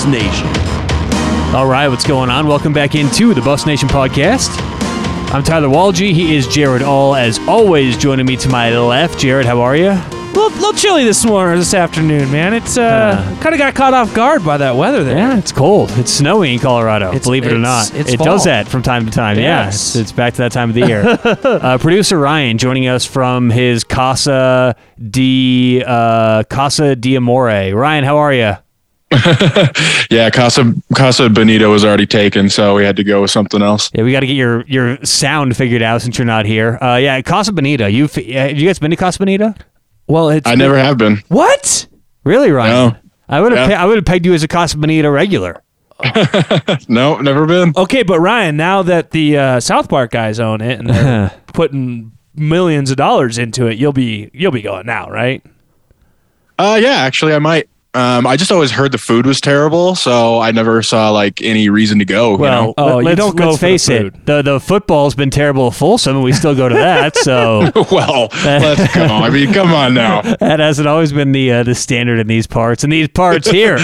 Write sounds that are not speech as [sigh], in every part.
Buffs Nation. All right, what's going on? Welcome back into the Buffs Nation podcast. I'm Tyler Walgie. He is Jared All, as always, joining me to my left. Jared, how are you? A little, little chilly this morning, this afternoon, man. It's uh, kind of got caught off guard by that weather there. Yeah, it's cold. It's snowy in Colorado. It's- believe it or it's- not, it's it fall. does that from time to time. Yeah, Yes. it's, it's back to that time of the year. [laughs] uh, producer Ryan joining us from his Casa di uh, Casa di Amore. Ryan, how are you? [laughs] yeah, Casa Casa Bonita was already taken, so we had to go with something else. Yeah, we got to get your your sound figured out since you're not here. Uh, yeah, Casa Bonita. You've uh, you guys been to Casa Bonita? Well, it's I never have been. what? Really, Ryan? No. I would have Yeah. I would have pegged you as a Casa Bonita regular. [laughs] No, never been. Okay, but Ryan, now that the uh, South Park guys own it and they're [laughs] putting millions of dollars into it, you'll be you'll be going now, right? Uh, yeah, actually, I might. Um, I just always heard the food was terrible, so I never saw like any reason to go. you Well, know? Oh, let, you don't go let's for the face it. The the football's been terrible at Folsom, and we still go to that. So [laughs] well, let's go. I mean, come on now. [laughs] that hasn't always been the uh, the standard in these parts. In these parts here.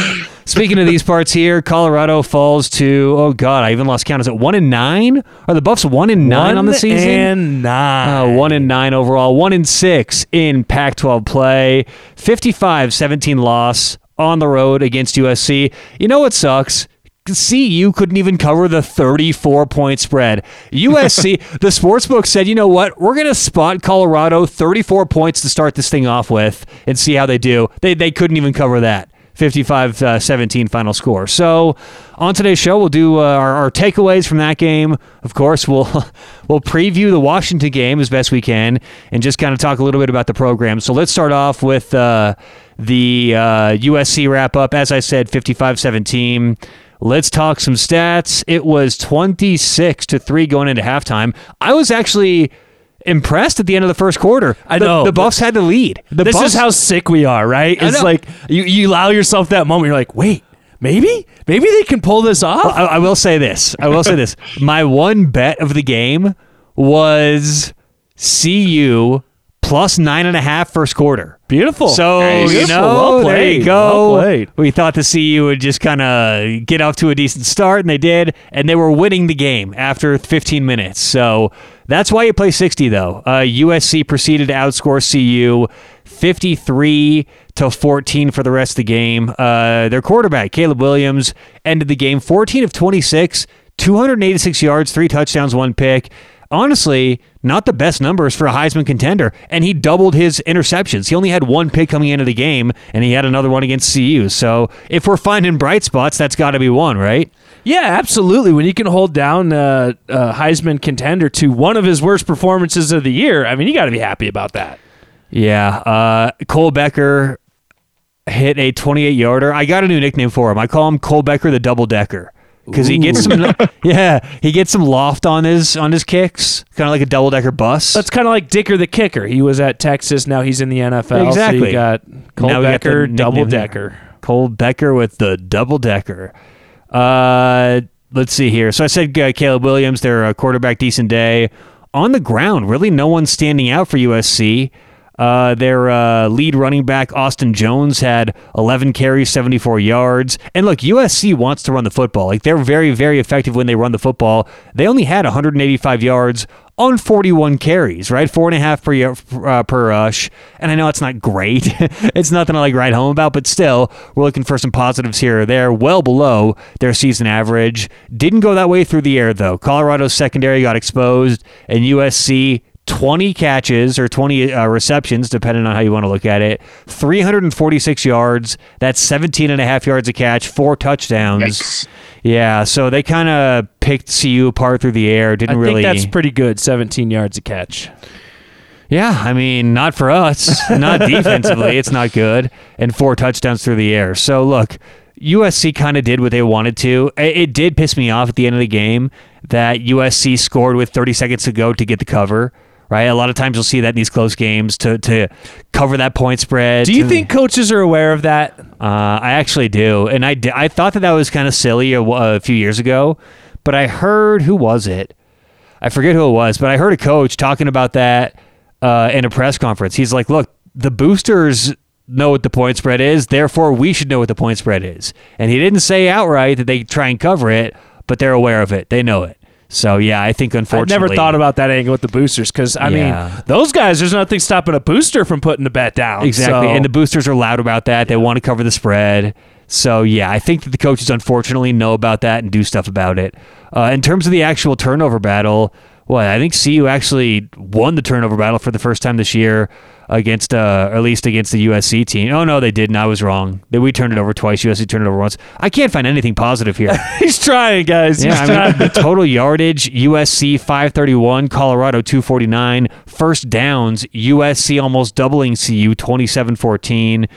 Speaking of these parts here, Colorado falls to oh god, I even lost count. Is it one and nine? Are the Buffs one and nine on the season? One and nine. Uh, one and nine overall, one and six in Pac 12 play, 55 17 loss on the road against USC. You know what sucks? CU couldn't even cover the 34 point spread. USC, [laughs] the sportsbook said, you know what? We're going to spot Colorado 34 points to start this thing off with and see how they do. They, they couldn't even cover that. 55 uh, 17 final score. So, on today's show, we'll do uh, our, our takeaways from that game. Of course, we'll [laughs] we'll preview the Washington game as best we can and just kind of talk a little bit about the program. So, let's start off with uh, the uh, USC wrap up. As I said, 55 17. Let's talk some stats. It was 26 to 3 going into halftime. I was actually impressed at the end of the first quarter. I The- know. The Buffs had the lead. The this Buffs, is how sick we are, right? It's like you, you allow yourself that moment. You're like, wait, maybe, maybe they can pull this off. I, I will say this. I will say this. [laughs] My one bet of the game was CU plus nine and a half first quarter. Beautiful. So Nice. you Beautiful. know, Well there you go. Well. We thought the CU would just kind of get off to a decent start, and they did, and they were winning the game after 15 minutes. So that's why you play 60, though. Uh, USC proceeded to outscore CU 53 to 14 for the rest of the game. Uh, their quarterback Caleb Williams ended the game 14 of 26, 286 yards, three touchdowns, one pick honestly, not the best numbers for a Heisman contender. And he doubled his interceptions. He only had one pick coming into the game, and he had another one against CU. So if we're finding bright spots, that's got to be one, right? Yeah, absolutely. When you can hold down uh, a Heisman contender to one of his worst performances of the year, I mean, you got to be happy about that. Yeah. Uh, Cole Becker hit a 28 yarder. I got a new nickname for him. I call him Cole Becker the double decker. Because he gets some, [laughs] yeah, he gets some loft on his on his kicks, kind of like a double decker bus. That's kind of like Dicker the kicker. He was at Texas, now he's in the NFL. So Exactly. you got Cole Now we got Becker, double decker. Cole Becker with the double decker. Uh, let's see here. So I said uh, Caleb Williams, their uh, quarterback, decent day. On the ground, really no one standing out for USC. Uh, their uh, lead running back, Austin Jones, had 11 carries, 74 yards. And look, USC wants to run the football. Like they're very, very effective when they run the football. They only had 185 yards on 41 carries, right? Four and a half per uh, per rush. And I know it's not great. [laughs] it's nothing to like write home about, but still, we're looking for some positives here or there. Well below their season average. Didn't go that way through the air though. Colorado's secondary got exposed, and USC 20 catches or 20 uh, receptions, depending on how you want to look at it. 346 yards. That's 17 and a half yards a catch, four touchdowns. Yikes. Yeah, so they kind of picked CU apart through the air. Didn't think really. that's pretty good. 17 yards a catch. Yeah, I mean, not for us. [laughs] Not defensively, it's not good. And four touchdowns through the air. So look, USC kind of did what they wanted to. It, it did piss me off at the end of the game that USC scored with 30 seconds to go to get the cover. Right, a lot of times you'll see that in these close games to to cover that point spread. Do you think coaches are aware of that? uh, I actually do, and I, I thought that that was kind of silly a, a few years ago, but I heard who was it? I forget who it was, but I heard a coach talking about that uh, in a press conference. He's like, "Look, the boosters know what the point spread is. Therefore, we should know what the point spread is. And he didn't say outright that they try and cover it, but they're aware of it. They know it. So yeah, I think unfortunately, I never thought about that angle with the boosters because I Yeah. mean those guys. There's nothing stopping a booster from putting the bet down. exactly. So- And the boosters are loud about that. They want to cover the spread. So yeah, I think that the coaches unfortunately know about that and do stuff about it. Uh, in terms of the actual turnover battle, well, I think CU actually won the turnover battle for the first time this year against, uh, or at least against the USC team. Oh no, they didn't. I was wrong. They, we turned it over twice. USC turned it over once. I can't find anything positive here. [laughs] he's trying, guys. Yeah, He's I mean, the total yardage USC 531, Colorado 249. First downs USC almost doubling CU 27-14.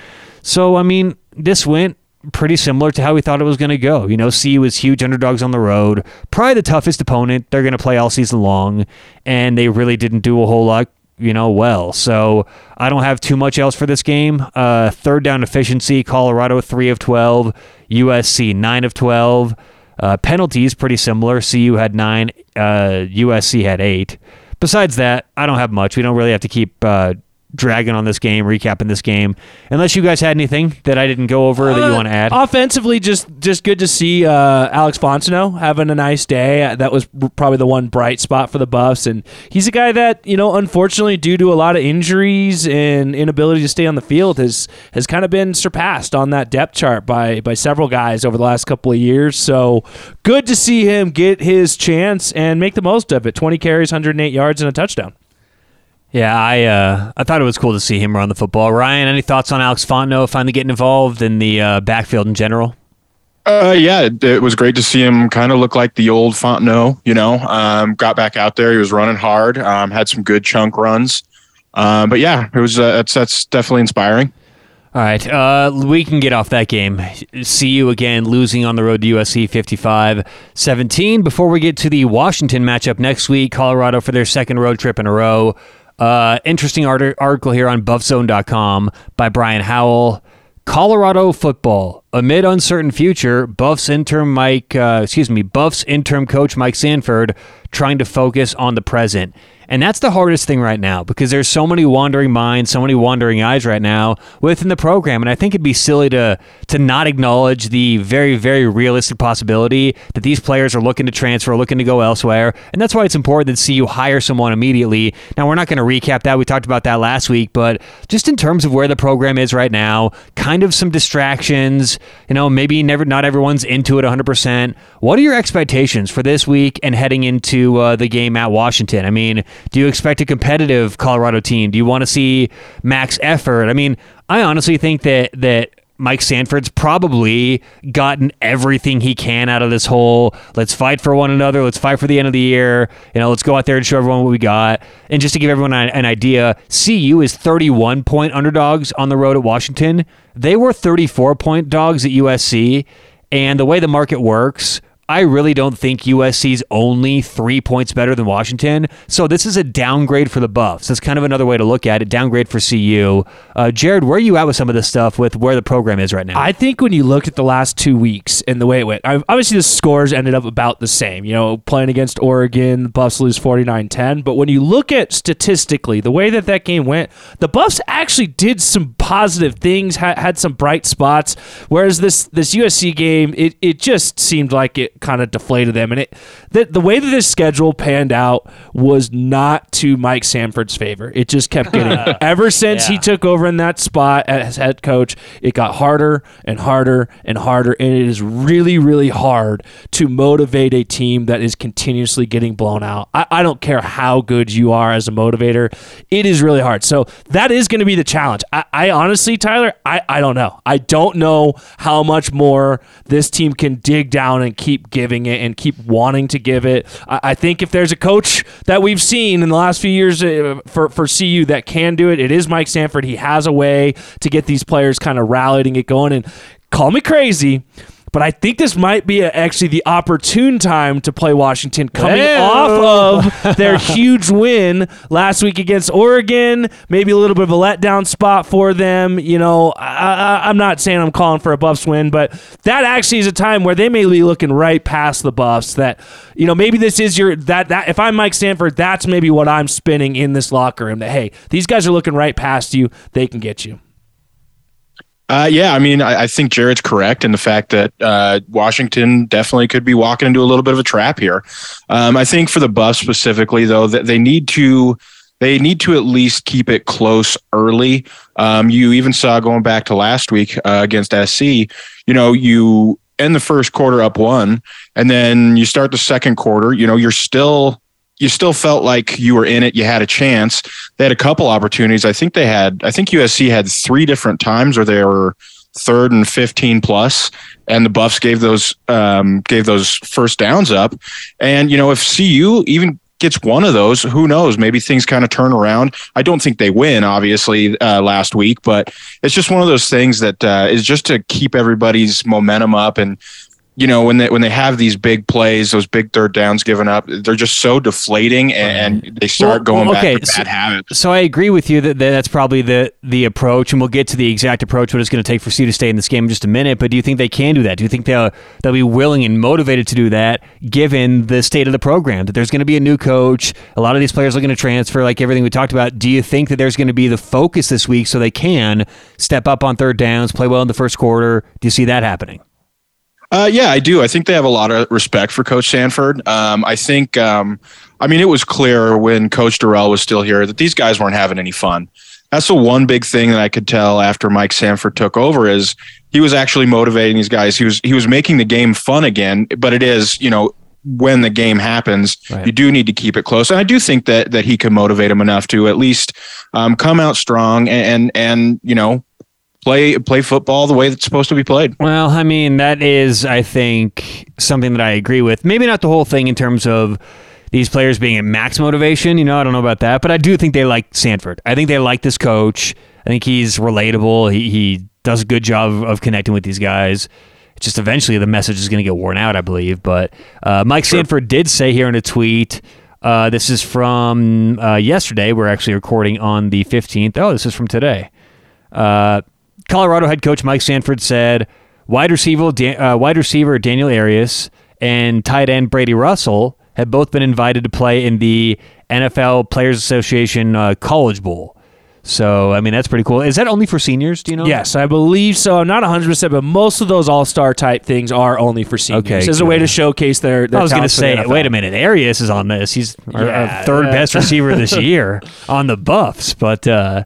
So I mean, this went pretty similar to how we thought it was going to go. You know, CU was huge underdogs on the road, probably the toughest opponent they're going to play all season long, and they really didn't do a whole lot you know, well. So I don't have too much else for this game. Uh, third down efficiency, Colorado 3 of 12, USC 9 of 12. Uh, penalties, pretty similar. CU had 9, uh, USC had 8. Besides that, I don't have much. We don't really have to keep uh, dragging on this game, recapping this game. Unless you guys had anything that I didn't go over that you Uh, want to add. Offensively, just just good to see uh, Alex Fontenot having a nice day. Uh, That was probably the one bright spot for the Buffs, and he's a guy that you know, unfortunately, due to a lot of injuries and inability to stay on the field, has has kind of been surpassed on that depth chart by by several guys over the last couple of years. So good to see him get his chance and make the most of it. Twenty carries, 108 yards, and a touchdown. Yeah, I uh, I thought it was cool to see him run the football. Ryan, any thoughts on Alex Fontenot finally getting involved in the uh, backfield in general? Uh, yeah, it, it was great to see him kind of look like the old Fontenot. You know, um, got back out there. He was running hard. Um, had some good chunk runs. Um, but yeah, it was uh, that's that's definitely inspiring. All right, uh, we can get off that game. CU again losing on the road to USC 55 17. Before we get to the Washington matchup next week, Colorado for their second road trip in a row. Uh, interesting art- article here on buffzone.com by Brian Howell. Colorado football amid uncertain future. Buffs interim Mike, uh, excuse me, Buffs interim coach Mike Sanford trying to focus on the present. And that's the hardest thing right now because there's so many wandering minds, so many wandering eyes right now within the program. And I think it'd be silly to to not acknowledge the very, very realistic possibility that these players are looking to transfer, looking to go elsewhere. And that's why it's important that CU hire someone immediately. Now we're not going to recap that. We talked about that last week, but just in terms of where the program is right now, kind of some distractions, you know, maybe never not everyone's into it 100%. What are your expectations for this week and heading into uh, the game at Washington? I mean, do you expect a competitive Colorado team? Do you want to see max effort? I mean, I honestly think that that Mike Sanford's probably gotten everything he can out of this whole let's fight for one another, let's fight for the end of the year, you know, let's go out there and show everyone what we got. And just to give everyone an, idea, CU is 31 point underdogs on the road at Washington. They were 34 point dogs at USC. And the way the market works, I really don't think USC's only three points better than Washington. So this is a downgrade for the Buffs. That's kind of another way to look at it. Downgrade for CU. Uh, Jared, where are you at with some of this stuff with where the program is right now? I think when you look at the last two weeks and the way it went, obviously the scores ended up about the same. You know, playing against Oregon, the Buffs lose 49 10. But when you look at statistically, the way that that game went, the Buffs actually did some positive things, ha- had some bright spots. Whereas this this USC game, it, it just seemed like it kind of deflated them. And it the, the way that this schedule panned out was not to Mike Sanford's favor. It just kept getting [laughs] ever since he took over in that spot as head coach, it got harder and harder and harder. And it is really, really hard to motivate a team that is continuously getting blown out. I, I don't care how good you are as a motivator, it is really hard. So that is going to be the challenge. I, I honestly, Tyler, I, I don't know. I don't know how much more this team can dig down and giving it and keep wanting to give it. I, I think if there's a coach that we've seen in the last few years uh, for, for CU that can do it, it is Mike Sanford. He has a way to get these players kind of rallied and get going. And call me crazy. But I think this might be a, actually the opportune time to play Washington coming Hey-o. off of [laughs] their huge win last week against Oregon. Maybe a little bit of a letdown spot for them. You know, I, I, I'm not saying I'm calling for a Buffs win, but that actually is a time where they may be looking right past the Buffs. That you know, maybe this is your that that if I'm Mike Sanford, that's maybe what I'm spinning in this locker room. That hey, these guys are looking right past you. They can get you. Uh, yeah, I mean, I, I, think Jared's correct in the fact that uh, Washington definitely could be walking into a little bit of a trap here. Um, I think for the Buffs specifically, though, that they need to they need to at least keep it close early. Um, you even saw going back to last week uh, against SC. You know, you end the first quarter up one, and then you start the second quarter. You know, you're still you still felt like you were in it. You had a chance. They had a couple opportunities. I think they had. I think USC had three different times where they were third and 15 plus and the buffs gave those um, gave those first downs up and you know if cu even gets one of those who knows maybe things kind of turn around i don't think they win obviously uh, last week but it's just one of those things that uh, is just to keep everybody's momentum up and you know when they when they have these big plays, those big third downs given up, they're just so deflating, and, and they start well, going okay, back to so, bad habits. So I agree with you that, that that's probably the the approach, and we'll get to the exact approach what it's going to take for C to stay in this game in just a minute. But do you think they can do that? Do you think they'll they'll be willing and motivated to do that, given the state of the program? That there's going to be a new coach, a lot of these players are going to transfer, like everything we talked about. Do you think that there's going to be the focus this week so they can step up on third downs, play well in the first quarter? Do you see that happening? Uh, yeah, I do. I think they have a lot of respect for Coach Sanford. Um, I think, um, I mean, it was clear when Coach Dorrell was still here that these guys weren't having any fun. That's the one big thing that I could tell after Mike Sanford took over is he was actually motivating these guys. He was he was making the game fun again. But it is, you know, when the game happens, right. you do need to keep it close. And I do think that that he can motivate them enough to at least um, come out strong and, and and you know play play football the way it's supposed to be played. Well, I mean, that is, I think, something that I agree with. Maybe not the whole thing in terms of these players being at max motivation. You know, I don't know about that, but I do think they like Sanford. I think they like this coach. I think he's relatable. He he does a good job of connecting with these guys. Just eventually, the message is going to get worn out, I believe. But uh, Mike sure. Sanford did say here in a tweet. Uh, this is from uh, yesterday. We're actually recording on the 15th. Oh, this is from today. Uh, Colorado head coach Mike Sanford said wide receiver, uh, wide receiver Daniel Arias and tight end Brady Russell have both been invited to play in the NFL Players Association uh, College Bowl. So, I mean, that's pretty cool. Is that only for seniors? Do you know? Yes, I believe so. I'm not 100%, but most of those all star type things are only for seniors. Okay, as a way to showcase their, their I was going to say, wait a minute. Arias is on this. He's yeah, our third best [laughs] receiver this year on the Buffs. But, uh,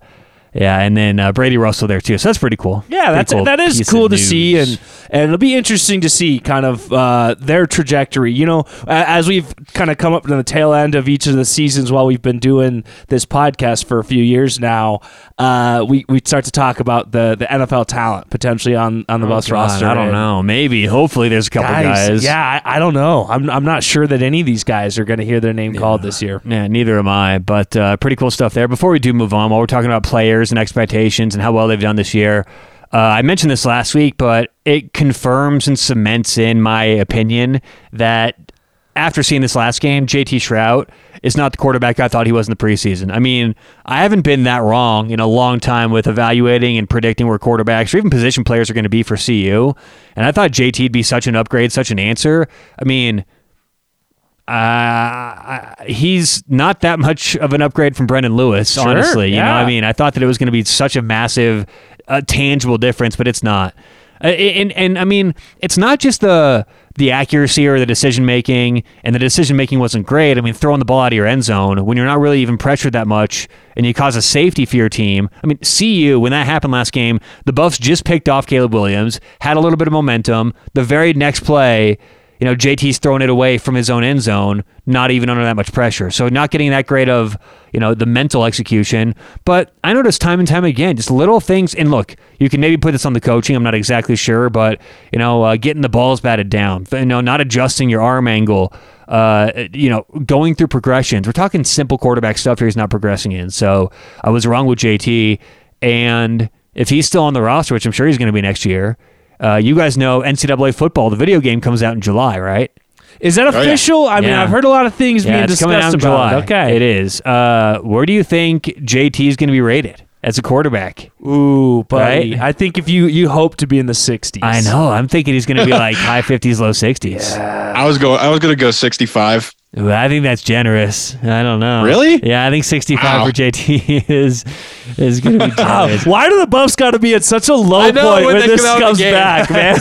yeah, and then uh, Brady Russell there too. So that's pretty cool. Yeah, pretty that's cool that is cool to see, and and it'll be interesting to see kind of uh, their trajectory. You know, as we've kind of come up to the tail end of each of the seasons while we've been doing this podcast for a few years now, uh, we we start to talk about the the NFL talent potentially on on the oh, bus God, roster. I don't know. Maybe, hopefully, there's a couple guys. guys. Yeah, I, I, don't know. I'm I'm not sure that any of these guys are going to hear their name yeah. called this year. Yeah, neither am I. But uh, pretty cool stuff there. Before we do move on, while we're talking about players and expectations and how well they've done this year. Uh, I mentioned this last week, but it confirms and cements in my opinion that after seeing this last game, JT Shrout is not the quarterback I thought he was in the preseason. I mean, I haven't been that wrong in a long time with evaluating and predicting where quarterbacks or even position players are going to be for CU. And I thought JT'd be such an upgrade, such an answer. I mean, uh, he's not that much of an upgrade from Brendon Lewis, sure, honestly. You yeah. know, I mean, I thought that it was going to be such a massive, uh, tangible difference, but it's not. Uh, and, and I mean, it's not just the the accuracy or the decision making, and the decision making wasn't great. I mean, throwing the ball out of your end zone when you're not really even pressured that much, and you cause a safety for your team. I mean, CU when that happened last game, the Buffs just picked off Caleb Williams, had a little bit of momentum. The very next play you know, JT's throwing it away from his own end zone, not even under that much pressure. So not getting that great of, you know, the mental execution. But I noticed time and time again, just little things. And look, you can maybe put this on the coaching. I'm not exactly sure, but you know, uh, getting the balls batted down, you know, not adjusting your arm angle. Uh, you know, going through progressions. We're talking simple quarterback stuff here. He's not progressing in. So I was wrong with JT. And if he's still on the roster, which I'm sure he's going to be next year, uh, you guys know NCAA football. The video game comes out in July, right? Is that official? Oh, yeah. I mean, yeah. I've heard a lot of things yeah, being discussed coming out in about. July. Okay, it is. Uh, where do you think JT is going to be rated as a quarterback? Ooh, buddy. Right? I think if you you hope to be in the 60s. I know. I'm thinking he's going to be like high 50s, low 60s. Yeah. I was going. I was going to go 65. Ooh, I think that's generous. I don't know. Really? Yeah, I think 65 Wow. for JT is is going to be [laughs] generous. why do the Buffs got to be at such a low know, point when when this come out of the comes back, [laughs] man?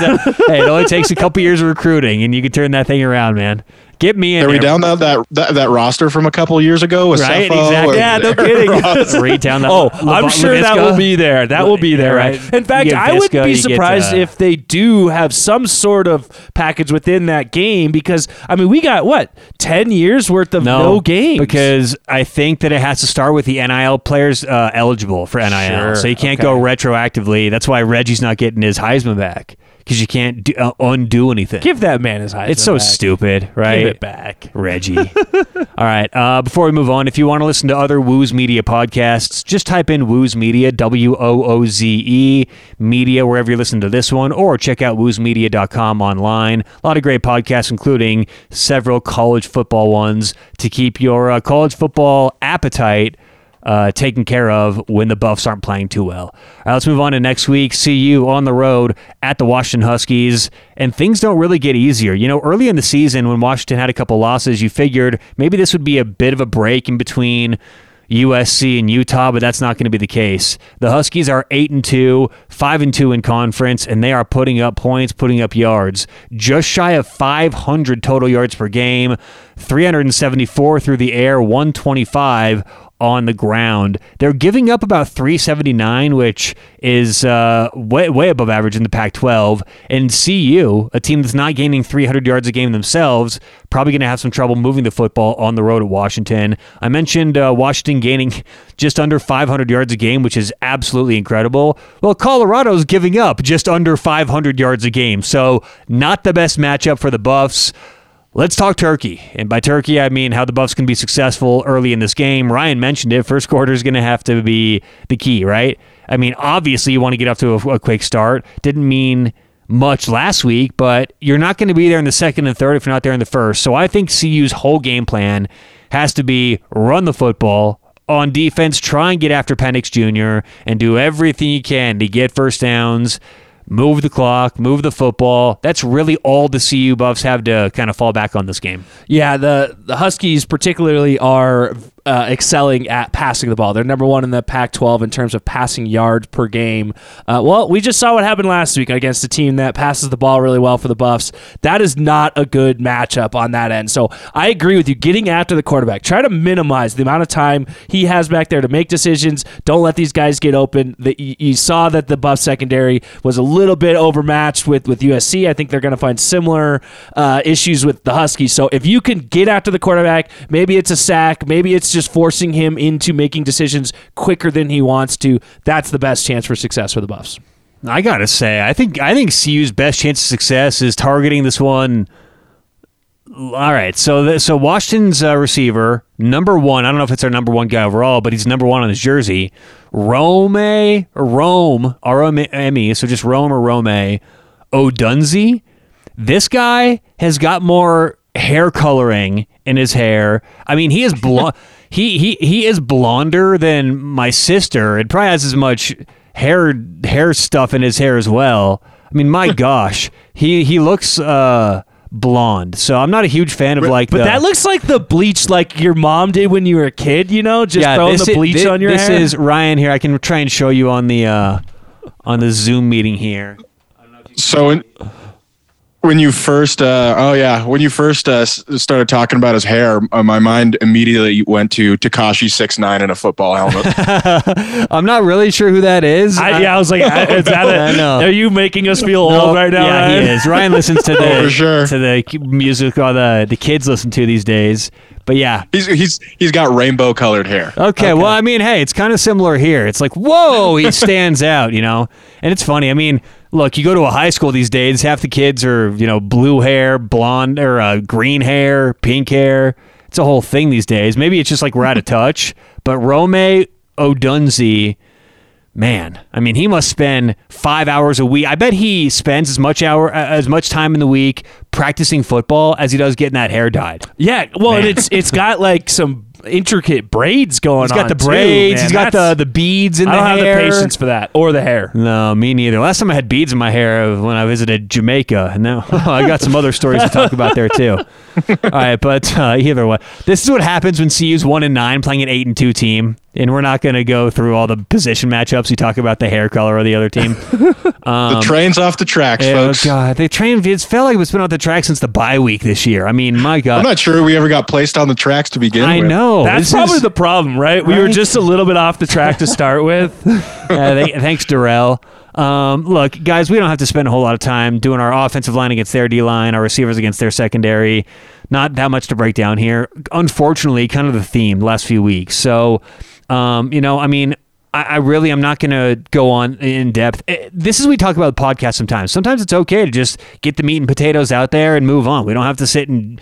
hey, it only takes a couple years of recruiting, and you can turn that thing around, man. Get me in Are we there. down that, that that that roster from a couple years ago with Right, Cepho exactly. Yeah, no kidding. [laughs] [laughs] Read down that. Oh, Le- I'm Le- sure that will be there. That will be there, right. right? In fact, You I wouldn't be you get, surprised uh, if they do have some sort of package within that game because I mean, we got what ten years worth of no, games because I think that it has to start with the NIL players uh, eligible for NIL, Sure, so you can't okay. go retroactively. That's why Reggie's not getting his Heisman back because you can't do, uh, undo anything. give that man his Heisman it's so back. stupid, right? Give it back. Reggie. [laughs] All right. Uh, before we move on, if you want to listen to other Wooze Media podcasts, just type in Wooze Media, W O O Z E Media, wherever you listen to this one, or check out woozemedia.com online. A lot of great podcasts, including several college football ones to keep your uh, college football appetite uh, taken care of when the Buffs aren't playing too well. All right, let's move on to next week. CU on the road at the Washington Huskies, and things don't really get easier. You know, early in the season when Washington had a couple losses, you figured maybe this would be a bit of a break in between. USC and Utah, but that's not going to be the case. The Huskies are 8 and 2, 5 and 2 in conference and they are putting up points, putting up yards. Just shy of 500 total yards per game, 374 through the air, 125 on the ground. They're giving up about 379, which is uh, way, way above average in the Pac 12. And CU, a team that's not gaining 300 yards a game themselves, probably going to have some trouble moving the football on the road at Washington. I mentioned uh, Washington gaining [laughs] just under 500 yards a game, which is absolutely incredible. Well, Colorado's giving up just under 500 yards a game. So, not the best matchup for the Buffs. Let's talk Turkey. And by Turkey, I mean how the Buffs can be successful early in this game. Ryan mentioned it. First quarter is going to have to be the key, right? I mean, obviously, you want to get off to a, a quick start. Didn't mean much last week, but you're not going to be there in the second and third if you're not there in the first. So I think CU's whole game plan has to be run the football. On defense, try and get after Penix Jr. and do everything you can to get first downs, move the clock, move the football. That's really all the CU Buffs have to kind of fall back on this game. Yeah, the the Huskies particularly are uh, excelling at passing the ball. They're number one in the Pac-12 in terms of passing yards per game. Uh, well, we just saw what happened last week against a team that passes the ball really well for the Buffs. That is not a good matchup on that end. So I agree with you. Getting after the quarterback, try to minimize the amount of time he has back there to make decisions. Don't let these guys get open. The, you, you saw that the Buff secondary was a little bit overmatched with with USC. I think they're going to find similar uh, issues with the Huskies. So if you can get after the quarterback, maybe it's a sack, maybe it's just forcing him into making decisions quicker than he wants to. That's the best chance for success for the Buffs. I gotta say, I think I think CU's best chance of success is targeting this one. All right, so the, so Washington's uh, receiver number one. I don't know if it's our number one guy overall, but he's number one on his jersey. Rome, Rome, R O M E. So just Rome or Rome, Odunze. This guy has got more hair coloring in his hair. I mean, he is blonde. [laughs] he he he is blonder than my sister. It probably has as much hair hair stuff in his hair as well. I mean, my [laughs] gosh, he he looks uh blonde. So I'm not a huge fan of like But the, that looks like the bleach like your mom did when you were a kid, you know, just throwing this the i- bleach thi- on your hair. this hair. is Ryan here. I can try and show you on the uh on the Zoom meeting here. So in, when you first, uh, oh yeah, when you first uh, started talking about his hair, uh, my mind immediately went to Tekashi six nine in a football helmet. [laughs] I'm not really sure who that is. I, yeah, I was like, is that [laughs] a, I know. are you making us feel No, old right now? Yeah, Ryan? he is. Ryan listens to [laughs] the Oh, for sure. to the music all the the kids listen to these days. But yeah. he's he's he's got rainbow colored hair. Okay, well, I mean, hey, it's kind of similar here. It's like, whoa, he stands out, you know? And it's funny. I mean, look, you go to a high school these days, half the kids are, you know, blue hair, blonde, or uh, green hair, pink hair. It's a whole thing these days. Maybe it's just like we're out of [laughs] touch. But Rome Odunze, man, I mean, he must spend five hours a week. I bet he spends as much hour as much time in the week practicing football as he does getting that hair dyed. Yeah, well, and it's it's got like some intricate braids going He's on. got the braids. man. he's got the, the beads in I the don't have the patience for that or the hair. No, me neither. Last time I had beads in my hair when I visited Jamaica, and now [laughs] I got some other stories to talk about there too. [laughs] All right, but uh, either way, this is what happens when CU's one and nine playing an eight and two team, and we're not going to go through all the position matchups. We talk about the hair color of the other team. [laughs] the train's off the tracks, oh folks. Oh God, they trained. It's felt like it's been on the track since the bye week this year. I mean, my God, I'm not sure we ever got placed on the tracks to begin I with. know That's This probably is- the problem, right? We were just a little bit off the track to start [laughs] with. Uh, th- thanks, Dorrell. Um, look, guys, we don't have to spend a whole lot of time doing our offensive line against their D line, our receivers against their secondary. Not that much to break down here. Unfortunately, kind of the theme the last few weeks. So, um, you know, I mean, I, I really am not going to go on in depth. Eh, This is we talk about the podcast sometimes. Sometimes it's okay to just get the meat and potatoes out there and move on. We don't have to sit and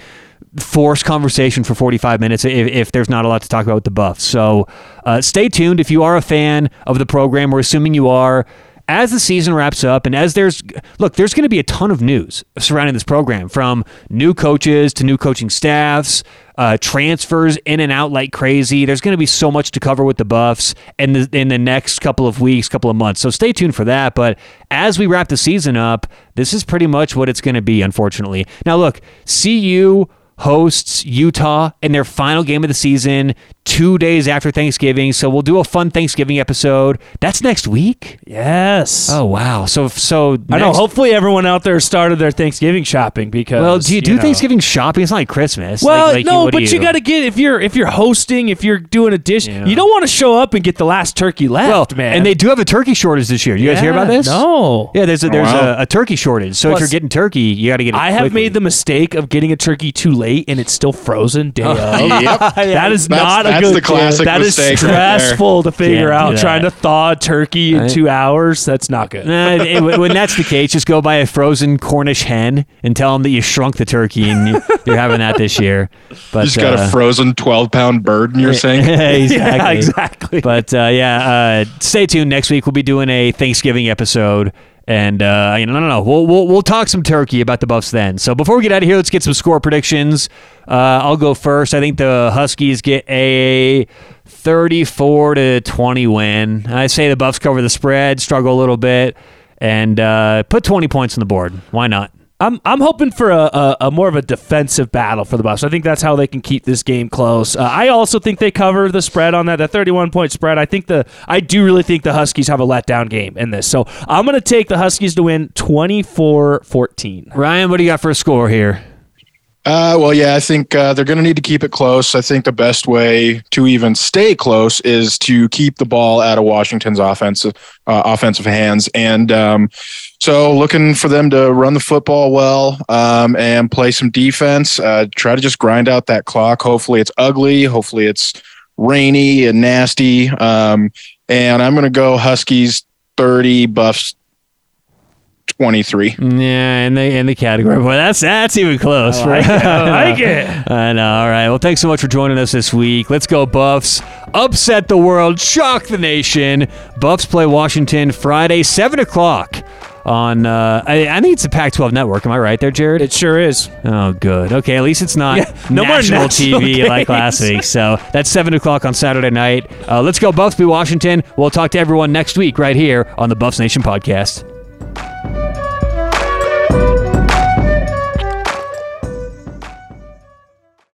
force conversation for 45 minutes if, if there's not a lot to talk about with the Buffs. So uh, stay tuned. If you are a fan of the program, we're assuming you are. As the season wraps up, and as there's look, there's going to be a ton of news surrounding this program from new coaches to new coaching staffs, uh, transfers in and out like crazy. There's going to be so much to cover with the Buffs in the in the next couple of weeks, couple of months. So stay tuned for that. But as we wrap the season up, this is pretty much what it's going to be. Unfortunately, now look, CU hosts Utah in their final game of the season two days after Thanksgiving. So we'll do a fun Thanksgiving episode. That's next week. Yes. Oh wow! So so I know. Hopefully, everyone out there started their Thanksgiving shopping because. Well, do you do know. Thanksgiving shopping? It's not like Christmas. Well, Like- like, no, what but you, got to get if you're if you're hosting, if you're doing a dish, Yeah. you don't want to show up and get the last turkey left, well, man. and they do have a turkey shortage this year. You guys hear about this? No. Yeah, there's a, there's wow. a, a turkey shortage. So if you're getting turkey, you got to get it. I have quickly. made the mistake of getting a turkey too late and it's still frozen day of. [laughs] Yep. That is That's- not a that's good the classic That is mistake right there. stressful to figure Can't do out. that. Trying to thaw a turkey in Right. two hours. That's not good. Nah, it- when that's the case, just go buy a frozen Cornish hen and tell them that you shrunk the turkey and you, you're having that this year. But You just got uh, a frozen 12 pound bird in your sink. [laughs] [laughs] exactly. Yeah, exactly. But uh, yeah, uh, stay tuned. Next week we'll be doing a Thanksgiving episode, and uh, you know, no, no, no, we'll, we'll we'll talk some turkey about the Buffs then. So before we get out of here, let's get some score predictions. Uh, I'll go first. I think the Huskies get a 34 to 20 win. I say the Buffs cover the spread, struggle a little bit, and uh, put 20 points on the board. Why not? I'm I'm hoping for a, a, a more of a defensive battle for the Buffs. I think that's how they can keep this game close. Uh, I also think they cover the spread on that that 31 point spread. I think the I do really think the Huskies have a letdown game in this. So I'm going to take the Huskies to win 24-14. Ryan, what do you got for a score here? Uh, well, yeah, I think uh, they're going to need to keep it close. I think the best way to even stay close is to keep the ball out of Washington's offensive uh, offensive hands, and um, so looking for them to run the football well um, and play some defense. Uh, try to just grind out that clock. Hopefully, it's ugly. Hopefully, it's rainy and nasty. Um, and I'm going to go Huskies thirty, Buffs twenty three. Yeah, in the in the category. Boy, that's that's even close. I like it. I like [laughs] it. I know. All right. Well, thanks so much for joining us this week. Let's go, Buffs. Upset the world, shock the nation. Buffs play Washington Friday, seven o'clock on. Uh, I, I think it's the Pac-12 network. Am I right there, Jared? It sure is. Oh, good. Okay, at least it's not Yeah, no more national national TV like last week. So that's seven o'clock on Saturday night. Uh, let's go, Buffs. Be Washington. We'll talk to everyone next week right here on the Buffs Nation podcast.